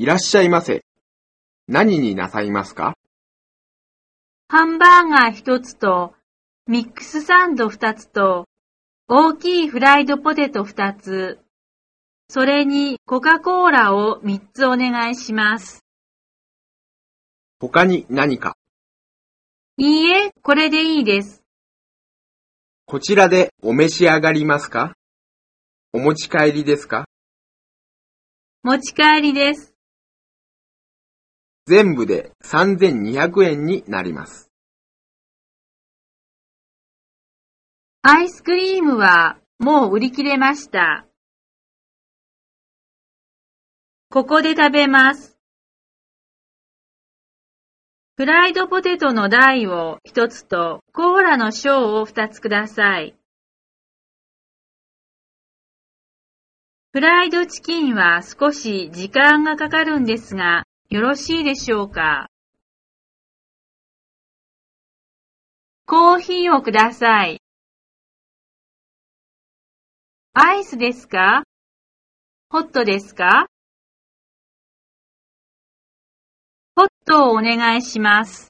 いらっしゃいませ。何になさいますか？ハンバーガー一つと、ミックスサンド二つと、大きいフライドポテト二つ、それにコカ・コーラを三つお願いします。他に何か？いいえ、これでいいです。こちらでお召し上がりますか？お持ち帰りですか？持ち帰りです。全部で3200円になります。アイスクリームはもう売り切れました。ここで食べます。フライドポテトの台を一つとコーラのショーを二つください。フライドチキンは少し時間がかかるんですが、よろしいでしょうか？コーヒーをください。アイスですか？ホットですか？ホットをお願いします。